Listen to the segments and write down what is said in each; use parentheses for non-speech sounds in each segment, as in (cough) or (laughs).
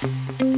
Thank you.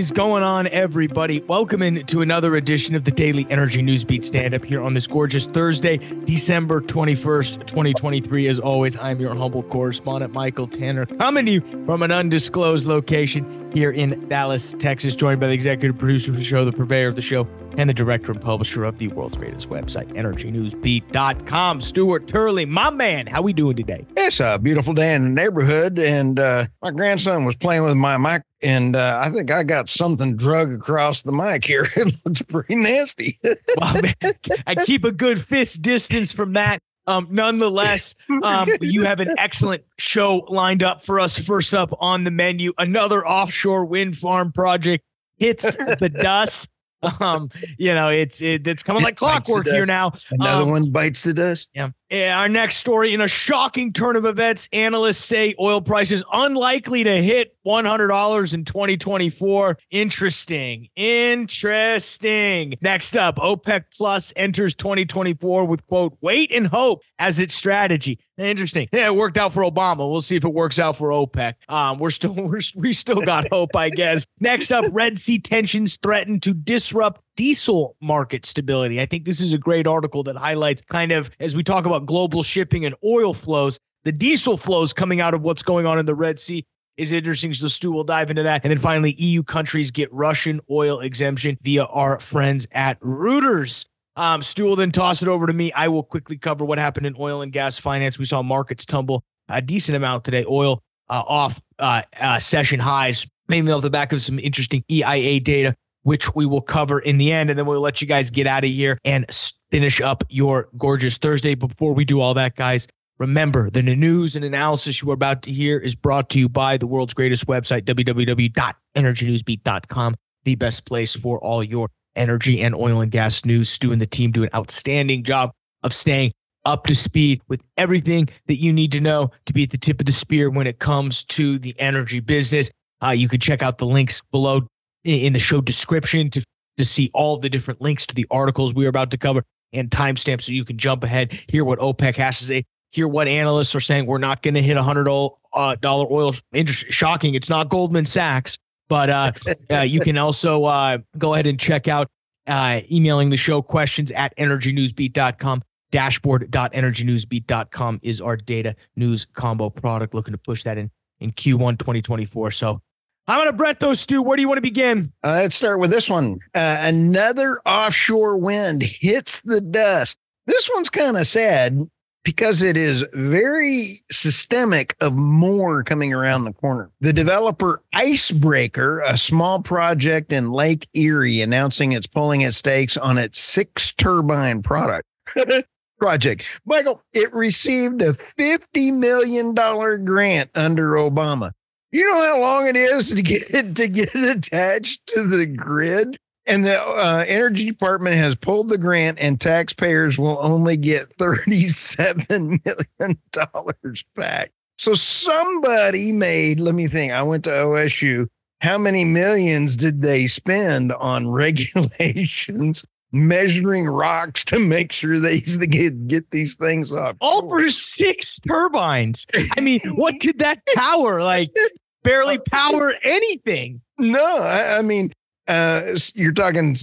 Is going on, everybody? Welcome in to another edition of the Daily Energy Newsbeat Stand Up here on this gorgeous Thursday, December 21st, 2023. As always, I'm your humble correspondent, Michael Tanner, coming to you from an undisclosed location here in Dallas, Texas, joined by the executive producer of the show, the purveyor of the show, and the director and publisher of the world's greatest website, EnergyNewsBeat.com. Stuart Turley, my man, how we doing today? It's a beautiful day in the neighborhood, and uh, my grandson was playing with my mic, and uh, I think I got something drug across the mic here. (laughs) it looks pretty nasty. (laughs) well, man, I keep a good fist distance from that. Um, nonetheless, um, you have an excellent show lined up for us. First up on the menu, another offshore wind farm project hits the dust (laughs) um, you know, it's it, it's coming like clockwork here now. Another um, one bites the dust. Yeah. Our next story in a shocking turn of events, analysts say oil prices unlikely to hit $100 in 2024. Interesting. Interesting. Next up, OPEC Plus enters 2024 with quote, wait and hope as its strategy. Interesting. Yeah, it worked out for Obama. We'll see if it works out for OPEC. Um, we're still (laughs) we're, we still got hope, I guess. Next up, Red Sea tensions threaten to disrupt diesel market stability. I think this is a great article that highlights kind of as we talk about global shipping and oil flows, the diesel flows coming out of what's going on in the Red Sea is interesting. So Stu will dive into that. And then finally, EU countries get Russian oil exemption via our friends at Reuters. Um, Stu will then toss it over to me. I will quickly cover what happened in oil and gas finance. We saw markets tumble a decent amount today. Oil uh, off uh, uh, session highs, mainly off the back of some interesting EIA data which we will cover in the end. And then we'll let you guys get out of here and finish up your gorgeous Thursday. Before we do all that, guys, remember the news and analysis you are about to hear is brought to you by the world's greatest website, www.energynewsbeat.com, the best place for all your energy and oil and gas news. Stu and the team do an outstanding job of staying up to speed with everything that you need to know to be at the tip of the spear when it comes to the energy business. Uh, you can check out the links below in the show description to, to see all the different links to the articles we are about to cover and timestamps so you can jump ahead, hear what OPEC has to say, hear what analysts are saying. We're not going to hit a hundred uh, dollar oil. Shocking. It's not Goldman Sachs, but uh, (laughs) uh, you can also uh, go ahead and check out uh, emailing the show questions at energynewsbeat.com. Dashboard.energynewsbeat.com is our data news combo product. Looking to push that in in Q1 2024. So I'm going to Brett those, Stu. Where do you want to begin? Uh, let's start with this one. Uh, another offshore wind hits the dust. This one's kind of sad because it is very systemic of more coming around the corner. The developer Icebreaker, a small project in Lake Erie, announcing it's pulling its stakes on its six turbine product. (laughs) project. Michael, it received a $50 million grant under Obama. You know how long it is to get (laughs) to get attached to the grid? And the uh, energy department has pulled the grant, and taxpayers will only get (laughs) $37 million back. So somebody made, let me think, I went to OSU. How many millions did they spend on (laughs) regulations measuring rocks to make sure they get, get these things up. All for six turbines. I mean, what could that tower like barely power anything? No, I, I mean, uh, you're talking,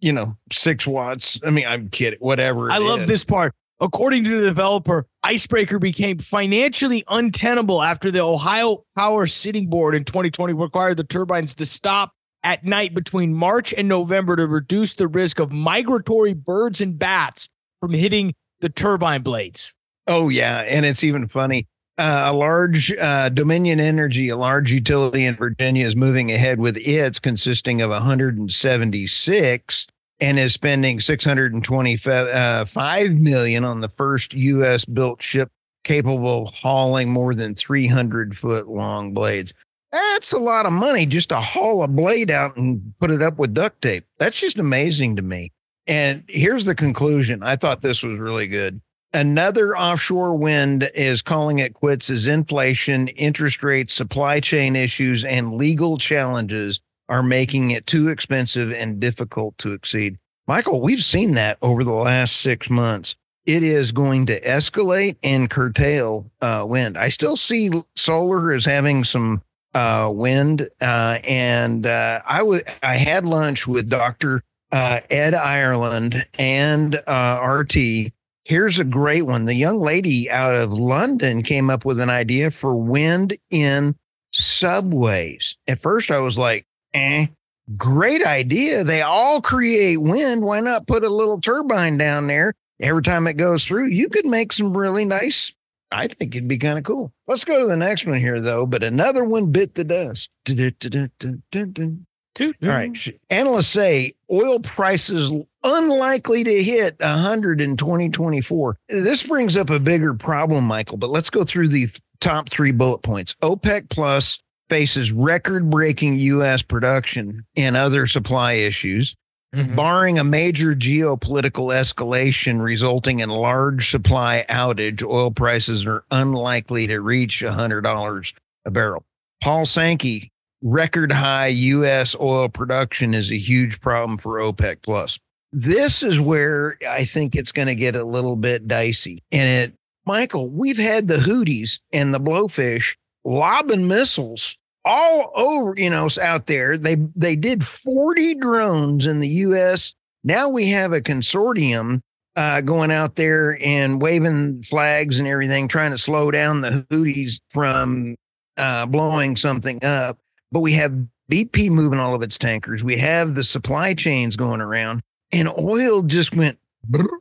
you know, six watts. I mean, I'm kidding, whatever. I love is. this part. According to the developer, Icebreaker became financially untenable after the Ohio Power Sitting Board in 2020 required the turbines to stop at night between March and November to reduce the risk of migratory birds and bats from hitting the turbine blades. Oh, yeah. And it's even funny. Uh, a large uh, Dominion Energy, a large utility in Virginia, is moving ahead with its consisting of 176 and is spending 625 uh, million on the first U.S. built ship capable of hauling more than 300 foot long blades. That's a lot of money just to haul a blade out and put it up with duct tape. That's just amazing to me. And here's the conclusion. I thought this was really good. Another offshore wind is calling it quits as inflation, interest rates, supply chain issues, and legal challenges are making it too expensive and difficult to exceed. Michael, we've seen that over the last six months. It is going to escalate and curtail uh, wind. I still see solar as having some uh, wind, uh, and uh, I was I had lunch with Doctor uh, Ed Ireland and uh, RT. Here's a great one. The young lady out of London came up with an idea for wind in subways. At first, I was like, eh, great idea. They all create wind. Why not put a little turbine down there? Every time it goes through, you could make some really nice. I think it'd be kind of cool. Let's go to the next one here, though. But another one bit the dust. All right. Analysts say oil prices unlikely to hit 100 in 2024. This brings up a bigger problem, Michael, but let's go through the top three bullet points. OPEC Plus faces record breaking U.S. production and other supply issues. Mm-hmm. Barring a major geopolitical escalation resulting in large supply outage, oil prices are unlikely to reach $100 a barrel. Paul Sankey, record high U.S. oil production is a huge problem for OPEC plus. This is where I think it's going to get a little bit dicey. And it, Michael, we've had the Houthis and the Blowfish lobbing missiles all over, you know, out there. They they did 40 drones in the U.S. Now we have a consortium uh, going out there and waving flags and everything, trying to slow down the Houthis from uh, blowing something up but we have BP moving all of its tankers. We have the supply chains going around, and oil just went,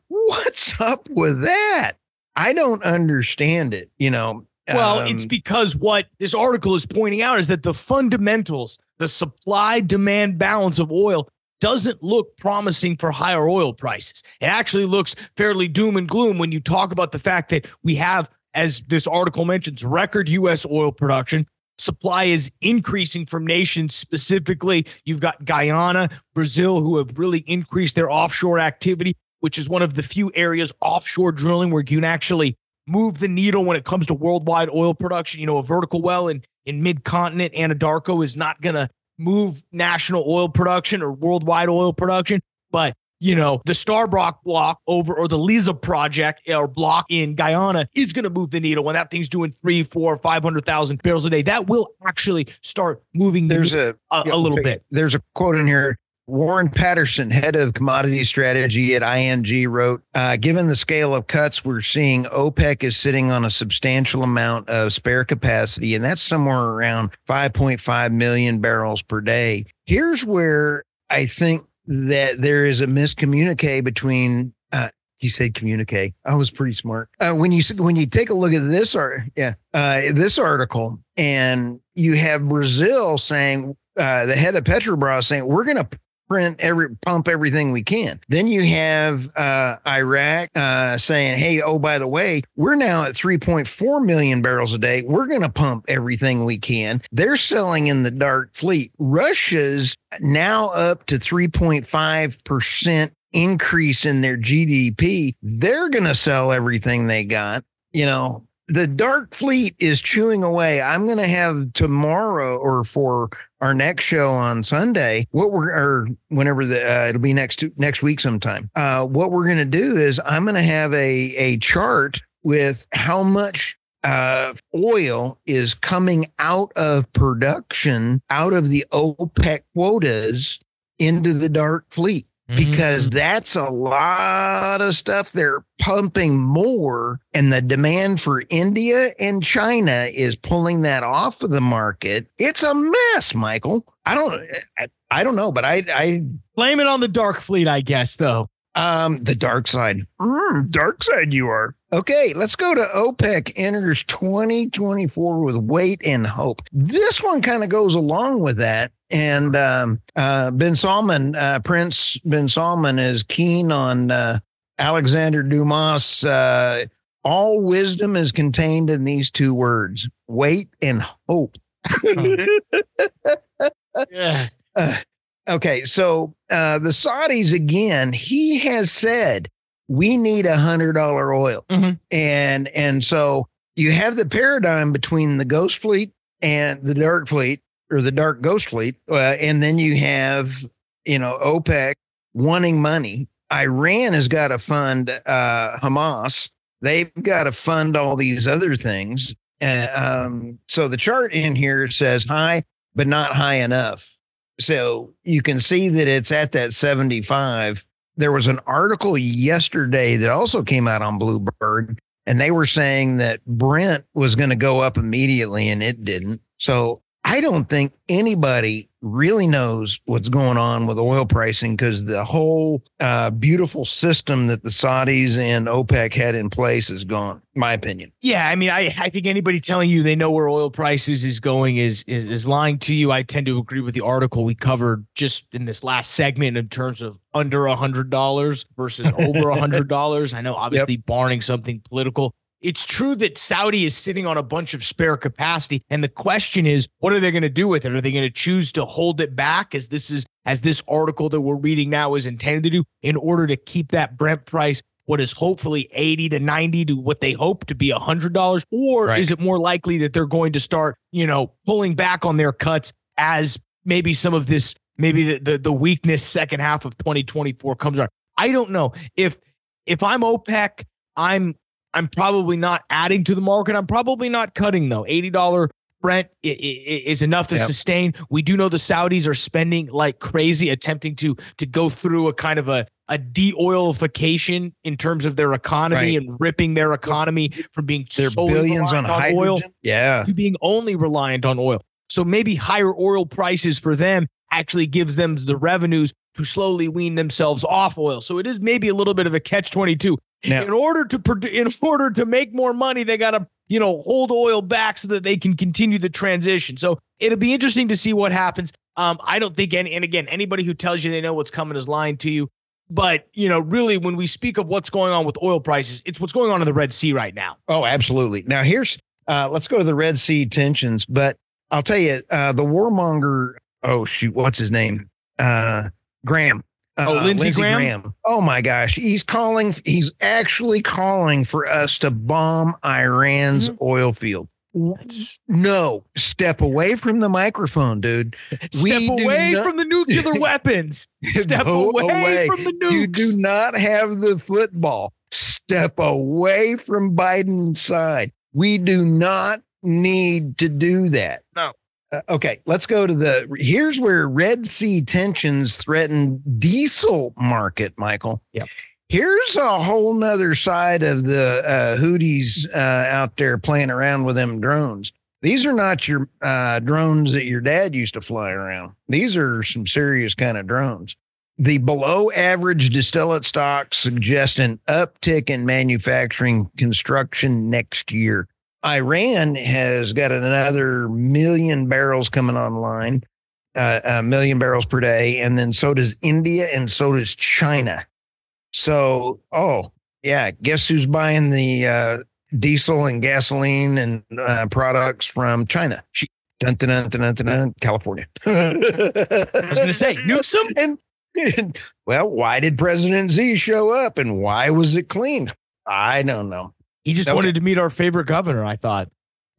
what's up with that? I don't understand it. You know, well, um, it's because what this article is pointing out is that the fundamentals, the supply demand balance of oil doesn't look promising for higher oil prices. It actually looks fairly doom and gloom when you talk about the fact that we have, as this article mentions, record U.S. oil production supply is increasing from nations specifically. You've got Guyana, Brazil, who have really increased their offshore activity, which is one of the few areas offshore drilling where you can actually move the needle when it comes to worldwide oil production. You know, a vertical well in, in mid continent Anadarko is not going to move national oil production or worldwide oil production, but you know, the Stabroek block over or the Liza project or block in Guyana is going to move the needle when that thing's doing three, four, 500,000 barrels a day. That will actually start moving there's a, a, a little bit. There's a quote in here. Warren Patterson, head of commodity strategy at ING, wrote uh, Given the scale of cuts we're seeing, OPEC is sitting on a substantial amount of spare capacity, and that's somewhere around 5.5 million barrels per day. Here's where I think that there is a miscommunique between uh, he said communicate. I was pretty smart. Uh, when you when you take a look at this art, yeah, uh, this article, and you have Brazil saying uh, the head of Petrobras saying we're going to print every pump everything we can. Then you have uh, Iraq uh, saying, "Hey, oh by the way, we're now at 3.4 million barrels a day. We're going to pump everything we can." They're selling in the dark fleet. Russia's now up to 3.5 percent increase in their GDP. They're going to sell everything they got. You know, the dark fleet is chewing away. I'm going to have tomorrow or for our next show on Sunday, what we're or whenever the uh, it'll be next next week sometime. Uh, what we're going to do is I'm going to have a a chart with how much uh, oil is coming out of production out of the OPEC quotas into the dark fleet because mm-hmm. that's a lot of stuff they're pumping more and the demand for India and China is pulling that off of the market. It's a mess, Michael. I don't I, I don't know, but I I blame it on the dark fleet, I guess though. Um, the dark side. Mm, dark side you are. Okay, let's go to OPEC enters 2024 with weight and hope. This one kind of goes along with that. And um, uh, Ben Salman, uh, Prince Ben Salman, is keen on uh, Alexander Dumas. Uh, all wisdom is contained in these two words wait and hope. (laughs) yeah. Uh, okay, so uh, the Saudis, again, he has said we need a hundred dollar oil. Mm-hmm. And and so you have the paradigm between the ghost fleet and the dark fleet. or the dark ghost fleet, uh, and then you have you know OPEC wanting money. Iran has got to fund uh, Hamas. They've got to fund all these other things. Uh, um, so the chart in here says high, but not high enough. So you can see that it's at that 75. There was an article yesterday that also came out on Bluebird, and they were saying that Brent was going to go up immediately, and it didn't. So I don't think anybody really knows what's going on with oil pricing because the whole uh, beautiful system that the Saudis and OPEC had in place is gone. My opinion. Yeah, I mean, I, I think anybody telling you they know where oil prices is going is, is is lying to you. I tend to agree with the article we covered just in this last segment in terms of under a hundred dollars versus over a hundred dollars. I know, (laughs) obviously, yep. barring something political. It's true that Saudi is sitting on a bunch of spare capacity. And the question is, what are they going to do with it? Are they going to choose to hold it back as this is as this article that we're reading now is intended to do in order to keep that Brent price what is hopefully 80 to 90 to what they hope to be $100 or right. is it more likely that they're going to start, you know, pulling back on their cuts as maybe some of this maybe the the, the weakness second half of 2024 comes on. I don't know. If if I'm OPEC, I'm I'm probably not adding to the market. I'm probably not cutting though. $80 Brent is enough to yep. sustain. We do know the Saudis are spending like crazy, attempting to to go through a kind of a a de-oilification in terms of their economy right. and ripping their economy from being their billions on, on oil, yeah, to being only reliant on oil. So maybe higher oil prices for them actually gives them the revenues to slowly wean themselves off oil. So it is maybe a little bit of a catch 22. Now, in order to in order to make more money, they got to you know hold oil back so that they can continue the transition. So it'll be interesting to see what happens. Um, I don't think any, and again, anybody who tells you they know what's coming is lying to you. But you know, really, when we speak of what's going on with oil prices, it's what's going on in the Red Sea right now. Oh, absolutely. Now here's uh, let's go to the Red Sea tensions. But I'll tell you, uh, the warmonger. Oh shoot, what's his name? Uh, Graham oh, uh, Lindsey, Lindsey Graham? Graham? Oh my gosh, he's calling. He's actually calling for us to bomb Iran's mm-hmm. oil field. No, step away from the microphone, dude. (laughs) Step we away not- from the nuclear (laughs) weapons. (laughs) Step away, away from the nukes. You do not have the football. Step away from Biden's side. We do not need to do that. No. Uh, okay, let's go to the. Here's where Red Sea tensions threaten diesel market, Michael. Yeah. Here's a whole nother side of the uh, Houthis uh, out there playing around with them drones. These are not your uh, drones that your dad used to fly around. These are some serious kind of drones. The below average distillate stocks suggest an uptick in manufacturing construction next year. Iran has got another million barrels coming online, uh, a million barrels per day. And then so does India and so does China. So, oh, yeah, guess who's buying the uh, diesel and gasoline and uh, products from China? Dun, dun, dun, dun, dun, dun, California. (laughs) I was going to say, Newsom. (laughs) And, and, well, why did President Z show up and why was it clean? I don't know. He just okay. wanted to meet our favorite governor, I thought.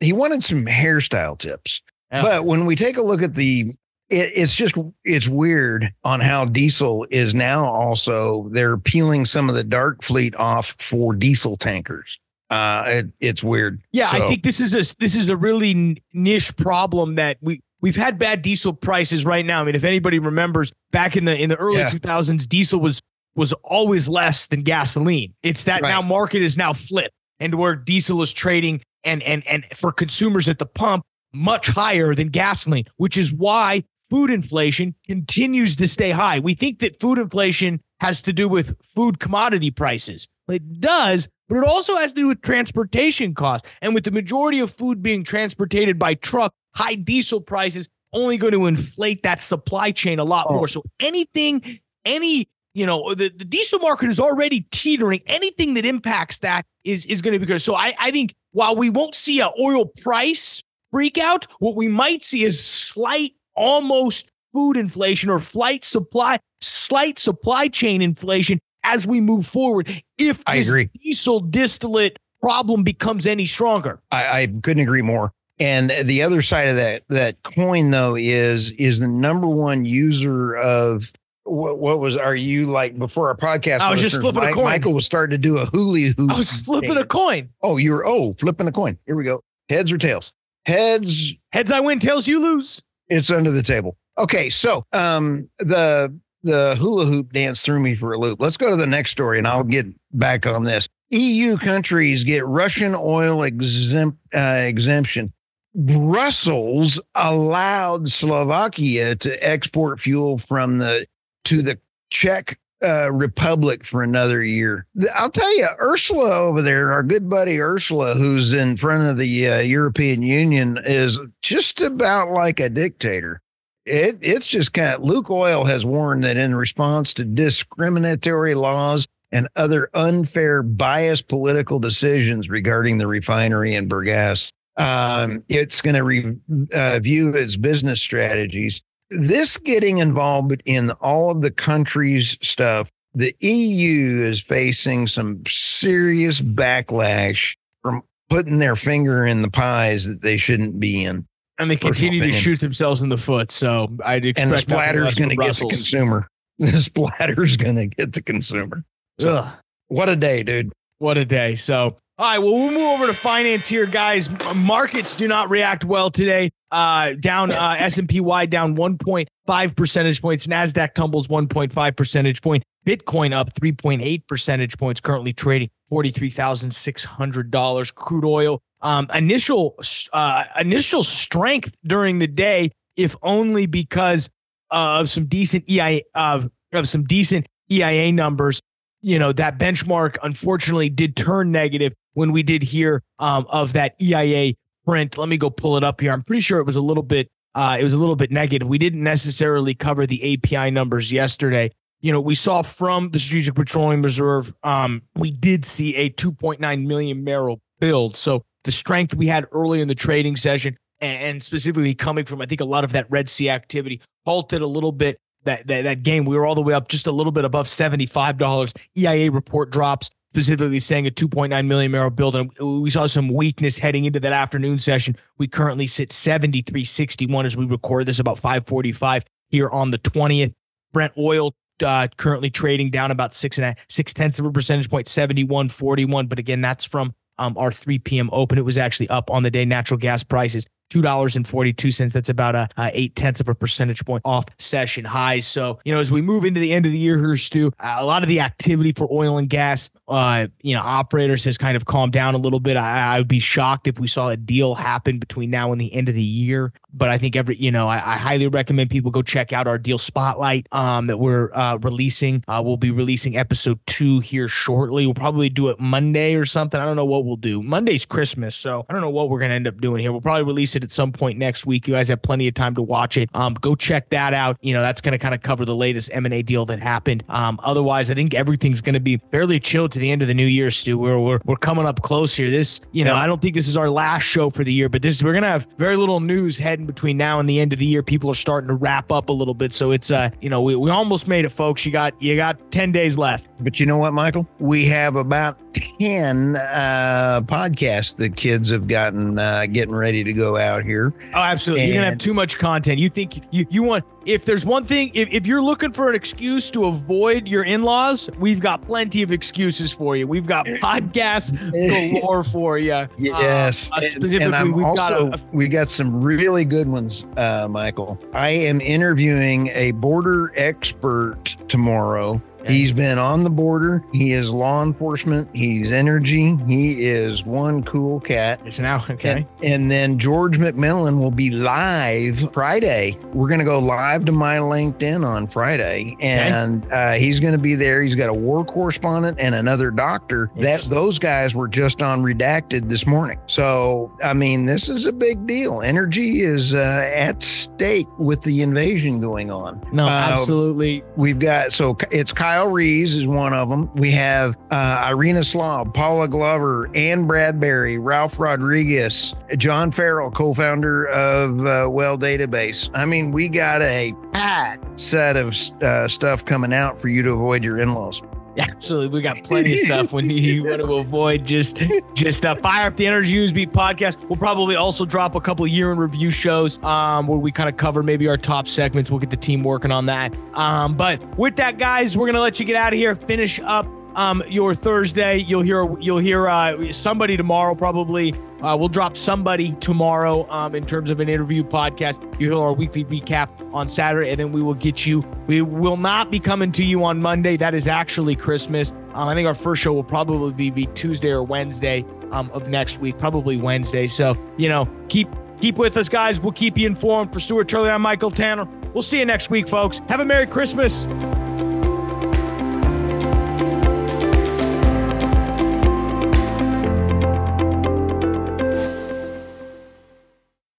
He wanted some hairstyle tips. Yeah. But when we take a look at the it, it's just it's weird on how diesel is now also they're peeling some of the dark fleet off for diesel tankers. Uh, it, it's weird. Yeah, so. I think this is a this is a really niche problem that we we've had bad diesel prices right now. I mean, if anybody remembers back in the in the early yeah. 2000s, diesel was was always less than gasoline. It's that right. now market is now flipped and where diesel is trading and and and for consumers at the pump much higher than gasoline, which is why food inflation continues to stay high. We think that food inflation has to do with food commodity prices. It does, but it also has to do with transportation costs. And with the majority of food being transported by truck, high diesel prices only going to inflate that supply chain a lot oh. more. So anything, any you know the, the diesel market is already teetering. Anything that impacts that is is going to be good. So I, I think while we won't see a oil price freak out what we might see is slight almost food inflation or flight supply slight supply chain inflation as we move forward if I agree. diesel distillate problem becomes any stronger. I, I couldn't agree more. And the other side of that that coin though is is the number one user of what, what was are you like before our podcast? I was just flipping Mike, a coin. Michael was starting to do a hula hoop. I was flipping a coin. Oh, you were oh flipping a coin. Here we go. Heads or tails? Heads. Heads I win, tails you lose. It's under the table. Okay, so um the the hula hoop dance threw me for a loop. Let's go to the next story and I'll get back on this. EU countries get Russian oil exempt, uh, exemption. Brussels allowed Slovakia to export fuel from the to the Czech uh, Republic for another year. I'll tell you, Ursula over there, our good buddy Ursula, who's in front of the uh, European Union, is just about like a dictator. It, it's just kind of Lukoil has warned that in response to discriminatory laws and other unfair, biased political decisions regarding the refinery in Burgas, um, it's going to review uh, its business strategies. This getting involved in all of the countries' stuff, the EU is facing some serious backlash from putting their finger in the pies that they shouldn't be in. And they continue to shoot themselves in the foot. So I'd expect and the splatter is going to get the consumer. (laughs) The splatter is going to get the consumer. So, Ugh. What a day, dude. What a day. So all right, well, we'll move over to finance here, guys. Markets do not react well today. Uh, down uh, S&P down 1.5 percentage points. Nasdaq tumbles 1.5 percentage point. Bitcoin up 3.8 percentage points. Currently trading forty three thousand six hundred dollars. Crude oil um, initial uh, initial strength during the day, if only because of some decent EIA of of some decent EIA numbers. You know that benchmark unfortunately did turn negative when we did hear um, of that EIA print. Let me go pull it up here. I'm pretty sure it was a little bit uh, it was a little bit negative. We didn't necessarily cover the API numbers yesterday. You know, we saw from the Strategic Petroleum Reserve, um, we did see a 2.9 million barrel build. So the strength we had early in the trading session, and specifically coming from, I think, a lot of that Red Sea activity, halted a little bit that, that, that game. We were all the way up just a little bit above $75. EIA report drops specifically saying a 2.9 million barrel build. And we saw some weakness heading into that afternoon session. We currently sit 73.61 as we record this about 545 here on the 20th. Brent oil uh, currently trading down about six and a six tenths of a percentage point, 71.41. But again, that's from um, our 3 p.m. open. It was actually up on the day. Natural gas prices $2.42. That's about a, a, eight tenths of a percentage point off session highs. So, you know, as we move into the end of the year here, Stu, a lot of the activity for oil and gas, uh, you know, operators has kind of calmed down a little bit. I, I, would be shocked if we saw a deal happen between now and the end of the year. But I think every, you know, I, I highly recommend people go check out our deal spotlight um, that we're uh, releasing. Uh, we'll be releasing episode two here shortly. We'll probably do it Monday or something. I don't know what we'll do. Monday's Christmas, so I don't know what we're going to end up doing here. We'll probably release it at some point next week. You guys have plenty of time to watch it. Um, go check that out. You know, that's going to kind of cover the latest M&A deal that happened. Um, otherwise, I think everything's going to be fairly chill to the end of the new year, Stu. We're, we're, we're coming up close here. This, you know, I don't think this is our last show for the year, but this we're going to have very little news between now and the end of the year. People are starting to wrap up a little bit. So it's, uh, you know, we, we almost made it, folks. You got, you got 10 days left. But you know what, Michael? We have about 10 uh, podcasts the kids have gotten uh, getting ready to go out here. Oh, absolutely. And you're going to have too much content. You think you, you want, if there's one thing, if, if you're looking for an excuse to avoid your in laws, we've got plenty of excuses for you. We've got podcasts galore for you. (laughs) Yes. Uh, and, and I'm we've also, got a, we got some really good ones, uh, Michael. I am interviewing a border expert tomorrow He's been on the border. He is law enforcement. He's energy. He is one cool cat. It's now okay. And, and then George McMillan will be live Friday. We're going to go live to my LinkedIn on Friday, and okay. uh, he's going to be there. He's got a war correspondent and another doctor. That those guys were just on redacted this morning. So I mean, this is a big deal. Energy is uh, at stake with the invasion going on. No, uh, absolutely. We've got so it's. Kyle Kyle Rees is one of them. We have uh, Irina Slav, Paula Glover, Ann Bradbury, Ralph Rodriguez, John Farrell, co-founder of uh, Well Database. I mean, we got a packed set of uh, stuff coming out for you to avoid your in-laws. Absolutely, we got plenty of stuff when you (laughs) want to avoid. Just, just uh, fire up the Energy News Beat podcast. We'll probably also drop a couple year in review shows um, where we kind of cover maybe our top segments. We'll get the team working on that. Um, but with that, guys, we're gonna let you get out of here. Finish up um, your Thursday. You'll hear you'll hear uh, somebody tomorrow probably. Uh, we'll drop somebody tomorrow um, in terms of an interview podcast. You hear our weekly recap on Saturday, and then we will get you. We will not be coming to you on Monday. That is actually Christmas. Um, I think our first show will probably be, be Tuesday or Wednesday um, of next week, probably Wednesday. So you know, keep keep with us, guys. We'll keep you informed. For Stuart Turley, I'm Michael Tanner. We'll see you next week, folks. Have a Merry Christmas.